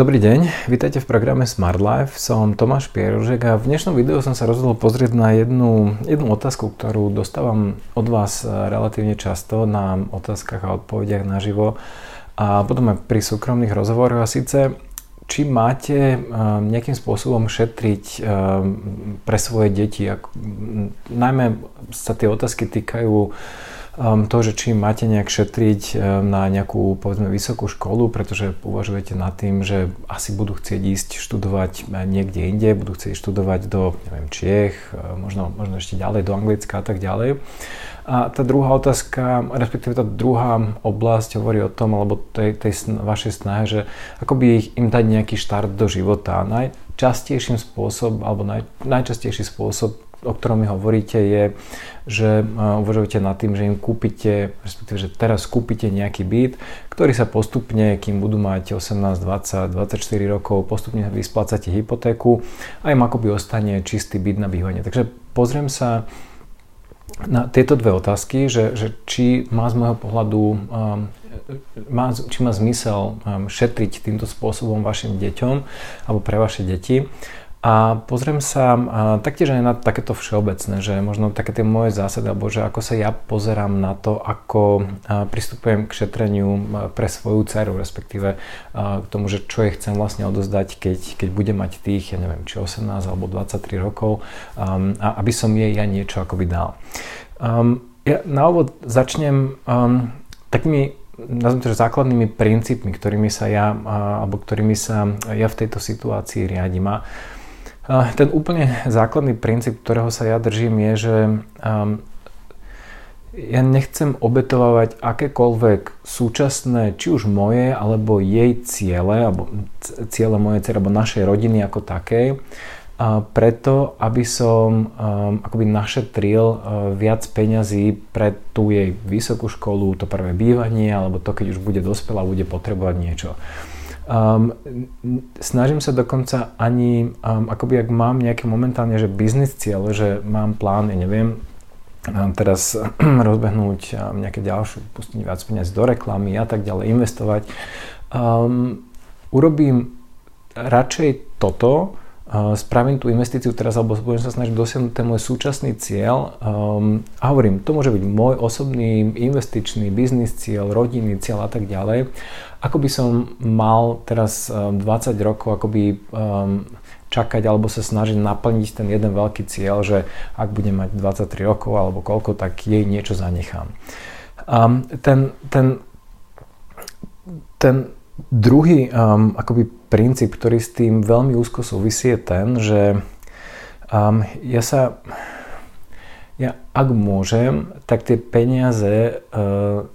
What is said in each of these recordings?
Dobrý deň, vítajte v programe Smart Life, som Tomáš Pierožek a v dnešnom videu som sa rozhodol pozrieť na jednu, jednu otázku, ktorú dostávam od vás relatívne často na otázkach a odpovediach naživo a potom aj pri súkromných rozhovoroch a síce či máte nejakým spôsobom šetriť pre svoje deti. Najmä sa tie otázky týkajú to, že či máte nejak šetriť um, na nejakú povedzme vysokú školu, pretože uvažujete nad tým, že asi budú chcieť ísť študovať uh, niekde inde, budú chcieť študovať do neviem, Čiech, uh, možno, možno ešte ďalej do Anglicka a tak ďalej. A tá druhá otázka, respektíve tá druhá oblasť hovorí o tom, alebo tej, tej vašej snahe, že ako by ich, im dať nejaký štart do života. Najčastejším spôsob, alebo naj, najčastejší spôsob o ktorom mi hovoríte, je, že uvažujete nad tým, že im kúpite, respektíve, že teraz kúpite nejaký byt, ktorý sa postupne, kým budú mať 18, 20, 24 rokov, postupne vysplácate hypotéku a im akoby ostane čistý byt na bývanie. Takže pozriem sa na tieto dve otázky, že, že či má z môjho pohľadu um, má, či má zmysel šetriť týmto spôsobom vašim deťom alebo pre vaše deti a pozriem sa taktiež aj na takéto všeobecné, že možno také tie moje zásady, alebo že ako sa ja pozerám na to, ako pristupujem k šetreniu pre svoju dceru, respektíve k tomu, že čo jej chcem vlastne odozdať, keď, keď bude mať tých, ja neviem, či 18 alebo 23 rokov, um, a aby som jej ja niečo akoby dal. Um, ja na úvod začnem um, takými nazvime to, že základnými princípmi, ktorými sa ja, alebo ktorými sa ja v tejto situácii riadím. A ten úplne základný princíp, ktorého sa ja držím, je, že um, ja nechcem obetovávať akékoľvek súčasné, či už moje, alebo jej ciele, alebo ciele mojej cery, alebo našej rodiny ako takej, a preto, aby som um, akoby našetril uh, viac peňazí pre tú jej vysokú školu, to prvé bývanie, alebo to, keď už bude dospelá, bude potrebovať niečo. Um, snažím sa dokonca ani, um, akoby ak mám nejaké momentálne, že biznis cieľ, že mám plán, ja neviem, um, teraz rozbehnúť um, nejaké ďalšie, pustiť viac peniaz do reklamy a tak ďalej, investovať. Um, urobím radšej toto, spravím tú investíciu teraz, alebo budem sa snažiť dosiahnuť ten môj súčasný cieľ. Um, a hovorím, to môže byť môj osobný investičný biznis cieľ, rodinný cieľ a tak ďalej. Ako by som mal teraz um, 20 rokov akoby um, čakať alebo sa snažiť naplniť ten jeden veľký cieľ, že ak budem mať 23 rokov alebo koľko, tak jej niečo zanechám. Um, ten, ten, ten druhý um, akoby princíp, ktorý s tým veľmi úzko súvisí, je ten, že um, ja sa, ja ak môžem, tak tie peniaze uh,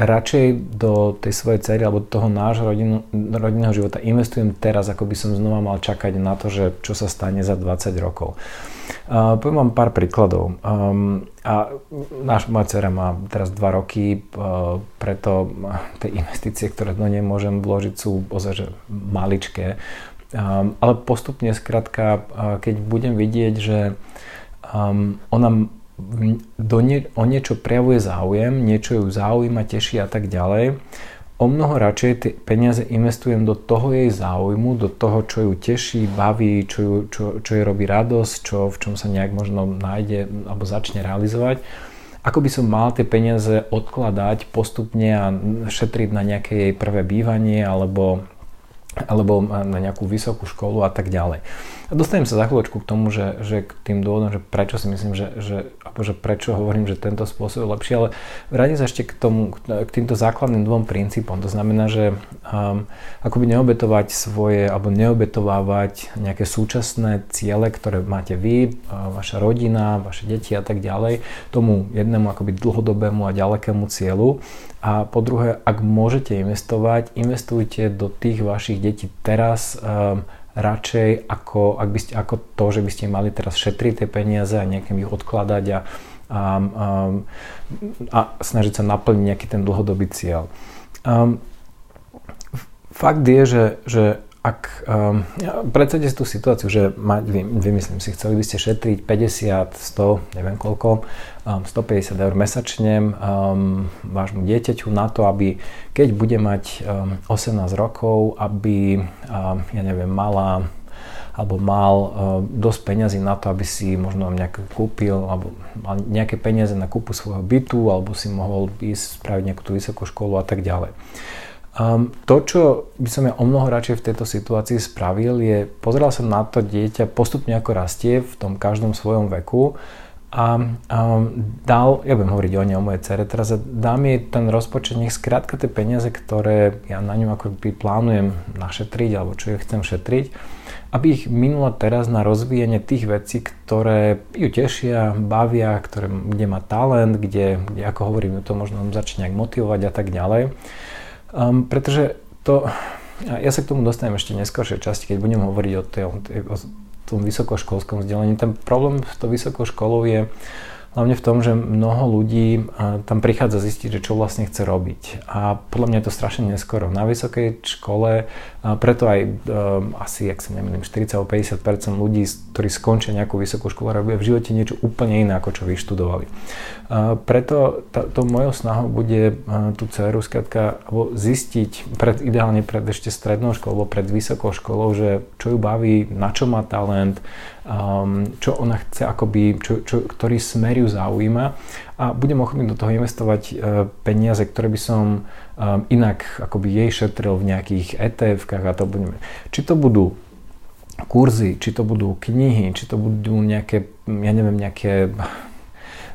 radšej do tej svojej cery alebo toho nášho rodinného života investujem teraz, ako by som znova mal čakať na to, že čo sa stane za 20 rokov. Uh, poviem vám pár príkladov. Um, a náš, moja dcera má teraz 2 roky, uh, preto tie investície, ktoré do nej môžem vložiť, sú ozaj maličké. Um, ale postupne, skrátka, uh, keď budem vidieť, že um, ona do nie, o niečo prejavuje záujem, niečo ju zaujíma, teší a tak ďalej, o mnoho radšej tie peniaze investujem do toho jej záujmu, do toho, čo ju teší, baví, čo, ju, čo, čo jej robí radosť, čo, v čom sa nejak možno nájde alebo začne realizovať, ako by som mal tie peniaze odkladať postupne a šetriť na nejaké jej prvé bývanie alebo alebo na nejakú vysokú školu a tak ďalej. A dostanem sa za chvíľočku k tomu, že, že k tým dôvodom, že prečo si myslím, že, že, že prečo hovorím, že tento spôsob je lepší, ale vrátim sa ešte k, tomu, k týmto základným dvom princípom. To znamená, že um, akoby neobetovať svoje, alebo neobetovávať nejaké súčasné ciele, ktoré máte vy, uh, vaša rodina, vaše deti a tak ďalej, tomu jednému akoby dlhodobému a ďalekému cieľu. A po druhé, ak môžete investovať, investujte do tých vašich detí teraz, um, radšej ako, ak by ste, ako to, že by ste mali teraz šetriť tie peniaze a nejakým ich odkladať a, a, a, a snažiť sa naplniť nejaký ten dlhodobý cieľ. Um, fakt je, že, že ak um, predstavte si tú situáciu, že ma, vy, vymyslím si, chceli by ste šetriť 50, 100, neviem koľko, um, 150 eur mesačne um, vášmu dieťaťu na to, aby keď bude mať um, 18 rokov, aby, um, ja neviem, mala alebo mal uh, dosť peňazí na to, aby si možno nejak kúpil alebo mal nejaké peniaze na kúpu svojho bytu alebo si mohol ísť spraviť nejakú tú vysokú školu a tak ďalej. Um, to, čo by som ja o mnoho radšej v tejto situácii spravil, je pozeral som na to dieťa postupne ako rastie v tom každom svojom veku a um, dal, ja budem hovoriť o nej, o mojej cere, teraz dám jej ten rozpočet, nech skrátka tie peniaze, ktoré ja na ňu ako by plánujem našetriť alebo čo ju chcem šetriť, aby ich minula teraz na rozvíjanie tých vecí, ktoré ju tešia, bavia, ktoré, kde má talent, kde, kde ako hovorím, to možno začne nejak motivovať a tak ďalej. Um, pretože to, ja sa k tomu dostanem ešte neskôršej časti, keď budem hovoriť o, tej, o tom vysokoškolskom vzdelaní. Ten problém s tou vysokou školou je, Hlavne v tom, že mnoho ľudí tam prichádza zistiť, že čo vlastne chce robiť. A podľa mňa je to strašne neskoro. Na vysokej škole, preto aj asi, ak sa nemýlim, 40 50% ľudí, ktorí skončia nejakú vysokú školu, robia v živote niečo úplne iné, ako čo vyštudovali. Preto tá, to mojou snahou bude tú dceru skrátka zistiť pred, ideálne pred ešte strednou školou, alebo pred vysokou školou, že čo ju baví, na čo má talent, um, čo ona chce, akoby, čo, čo, ktorý smer ju zaujíma a budem ochotný do toho investovať uh, peniaze, ktoré by som um, inak akoby jej šetril v nejakých ETF-kách a to budeme. Či to budú kurzy, či to budú knihy, či to budú nejaké, ja neviem, nejaké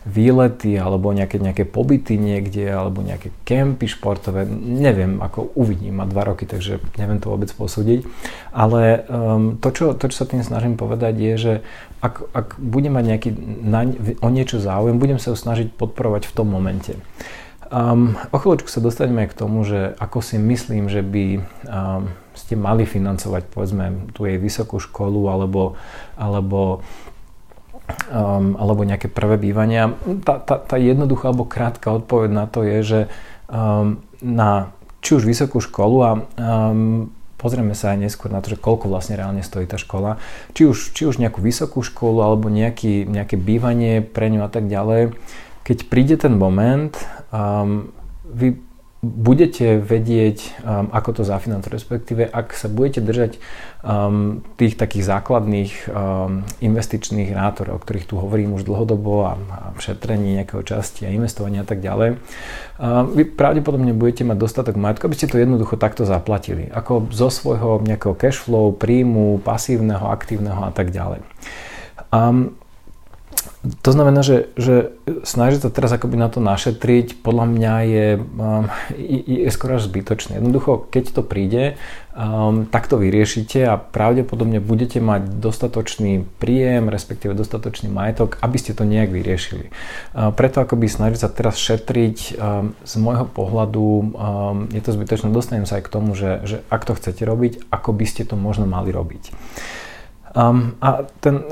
výlety alebo nejaké, nejaké pobyty niekde alebo nejaké kempy športové, neviem, ako uvidím, má dva roky, takže neviem to vôbec posúdiť. Ale um, to, čo, to, čo sa tým snažím povedať je, že ak, ak budem mať nejaký na, o niečo záujem, budem sa ho snažiť podporovať v tom momente. Um, o chvíľočku sa dostaneme aj k tomu, že ako si myslím, že by um, ste mali financovať povedzme tú jej vysokú školu alebo, alebo um, alebo nejaké prvé bývania. Tá, tá, tá jednoduchá alebo krátka odpoveď na to je, že um, na či už vysokú školu a um, pozrieme sa aj neskôr na to, že koľko vlastne reálne stojí tá škola, či už, či už nejakú vysokú školu alebo nejaký, nejaké bývanie pre ňu a tak ďalej. Keď príde ten moment, um, vy budete vedieť, um, ako to zafinancovať, respektíve ak sa budete držať um, tých takých základných um, investičných rád, o ktorých tu hovorím už dlhodobo a, a šetrení nejakého časti a investovania a tak ďalej, um, vy pravdepodobne budete mať dostatok majetku, aby ste to jednoducho takto zaplatili. Ako zo svojho nejakého cash flow, príjmu, pasívneho, aktívneho a tak ďalej. Um, to znamená, že, že snažiť sa teraz akoby na to našetriť, podľa mňa je, um, je, je skoro až zbytočné. Jednoducho, keď to príde, um, tak to vyriešite a pravdepodobne budete mať dostatočný príjem, respektíve dostatočný majetok, aby ste to nejak vyriešili. Uh, preto akoby snažiť sa teraz šetriť, um, z môjho pohľadu um, je to zbytočné. Dostanem sa aj k tomu, že, že ak to chcete robiť, ako by ste to možno mali robiť. Um, a ten,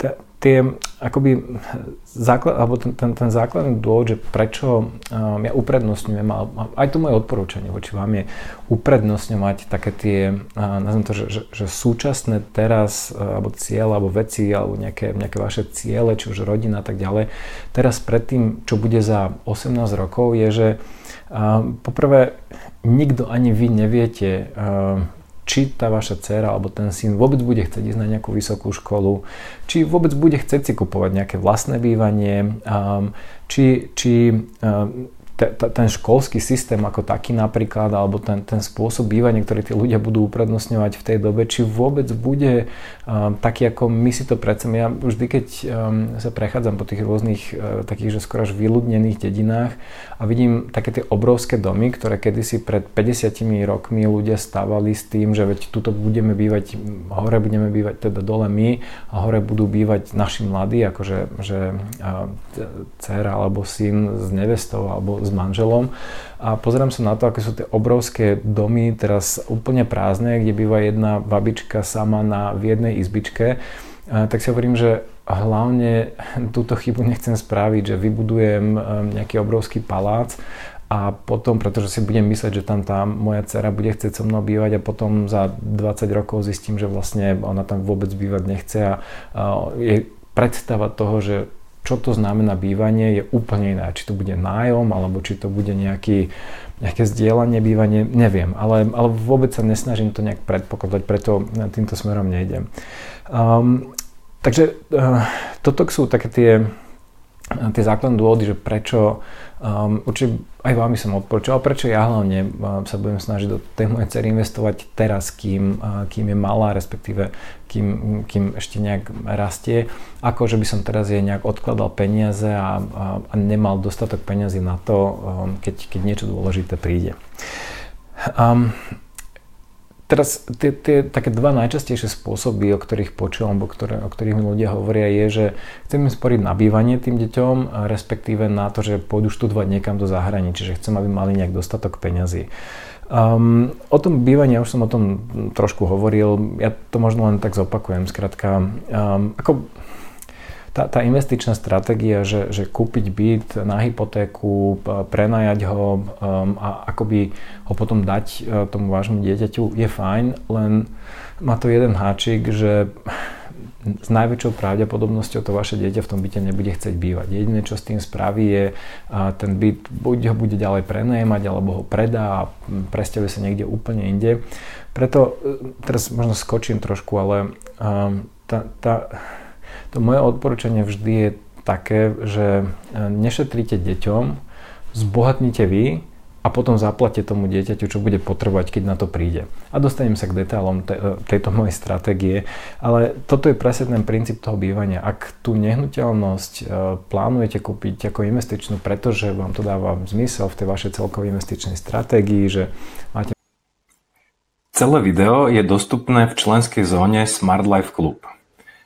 ten tie akoby základ, alebo ten, ten, ten základný dôvod, že prečo um, ja uprednostňujem, aj to moje odporúčanie voči vám je uprednostňovať také tie, uh, nazvem to, že, že, že súčasné teraz, uh, alebo cieľ, alebo veci, alebo nejaké, nejaké vaše ciele, či už rodina a tak ďalej, teraz pred tým, čo bude za 18 rokov, je, že uh, poprvé nikto ani vy neviete, uh, či tá vaša dcera alebo ten syn vôbec bude chcieť ísť na nejakú vysokú školu, či vôbec bude chcieť si kupovať nejaké vlastné bývanie, um, či, či um, ten školský systém ako taký napríklad, alebo ten, ten spôsob bývania, ktorý tí ľudia budú uprednostňovať v tej dobe, či vôbec bude um, taký, ako my si to predstavíme. Ja vždy, keď um, sa prechádzam po tých rôznych uh, takých, že skoro až vyľudnených dedinách a vidím také tie obrovské domy, ktoré kedysi pred 50 rokmi ľudia stávali s tým, že veď tuto budeme bývať, hore budeme bývať teda dole my a hore budú bývať naši mladí, akože že, uh, dcera alebo syn s nevestou alebo s manželom. A pozerám sa na to, aké sú tie obrovské domy teraz úplne prázdne, kde býva jedna babička sama na, v jednej izbičke, tak si hovorím, že hlavne túto chybu nechcem spraviť, že vybudujem nejaký obrovský palác a potom, pretože si budem mysleť, že tam tá moja dcera bude chcieť so mnou bývať a potom za 20 rokov zistím, že vlastne ona tam vôbec bývať nechce a je predstava toho, že čo to znamená bývanie je úplne iná. Či to bude nájom, alebo či to bude nejaký, nejaké zdieľanie bývanie, neviem. Ale, ale vôbec sa nesnažím to nejak predpokladať, preto týmto smerom nejdem. Um, takže uh, toto sú také tie tie základné dôvody, že prečo, um, určite aj vám by som odporúčal, prečo ja hlavne um, sa budem snažiť do tej mojej cery investovať teraz, kým, uh, kým je malá, respektíve kým, kým ešte nejak rastie, ako že by som teraz jej nejak odkladal peniaze a, a, a nemal dostatok peniazy na to, um, keď, keď niečo dôležité príde. Um, Teraz tie, tie také dva najčastejšie spôsoby, o ktorých počujem, alebo ktoré, o ktorých mi ľudia hovoria, je, že chcem im sporiť na bývanie tým deťom, respektíve na to, že pôjdu študovať niekam do zahraničia, že chcem, aby mali nejak dostatok peňazí. Um, o tom bývaní, už som o tom trošku hovoril, ja to možno len tak zopakujem, skrátka, um, ako tá, tá investičná stratégia, že, že kúpiť byt na hypotéku, prenajať ho um, a akoby ho potom dať uh, tomu vášmu dieťaťu je fajn, len má to jeden háčik, že s najväčšou pravdepodobnosťou to vaše dieťa v tom byte nebude chcieť bývať. Jediné, čo s tým spraví, je ten byt buď ho bude ďalej prenajemať, alebo ho predá a presťahuje sa niekde úplne inde. Preto uh, teraz možno skočím trošku, ale um, tá, tá, to moje odporúčanie vždy je také, že e, nešetrite deťom, zbohatnite vy a potom zaplate tomu dieťaťu, čo bude potrebovať, keď na to príde. A dostanem sa k detailom e, tejto mojej stratégie, ale toto je presne ten princíp toho bývania. Ak tú nehnuteľnosť e, plánujete kúpiť ako investičnú, pretože vám to dáva zmysel v tej vašej celkovej investičnej stratégii, že máte Celé video je dostupné v členskej zóne Smart Life Club.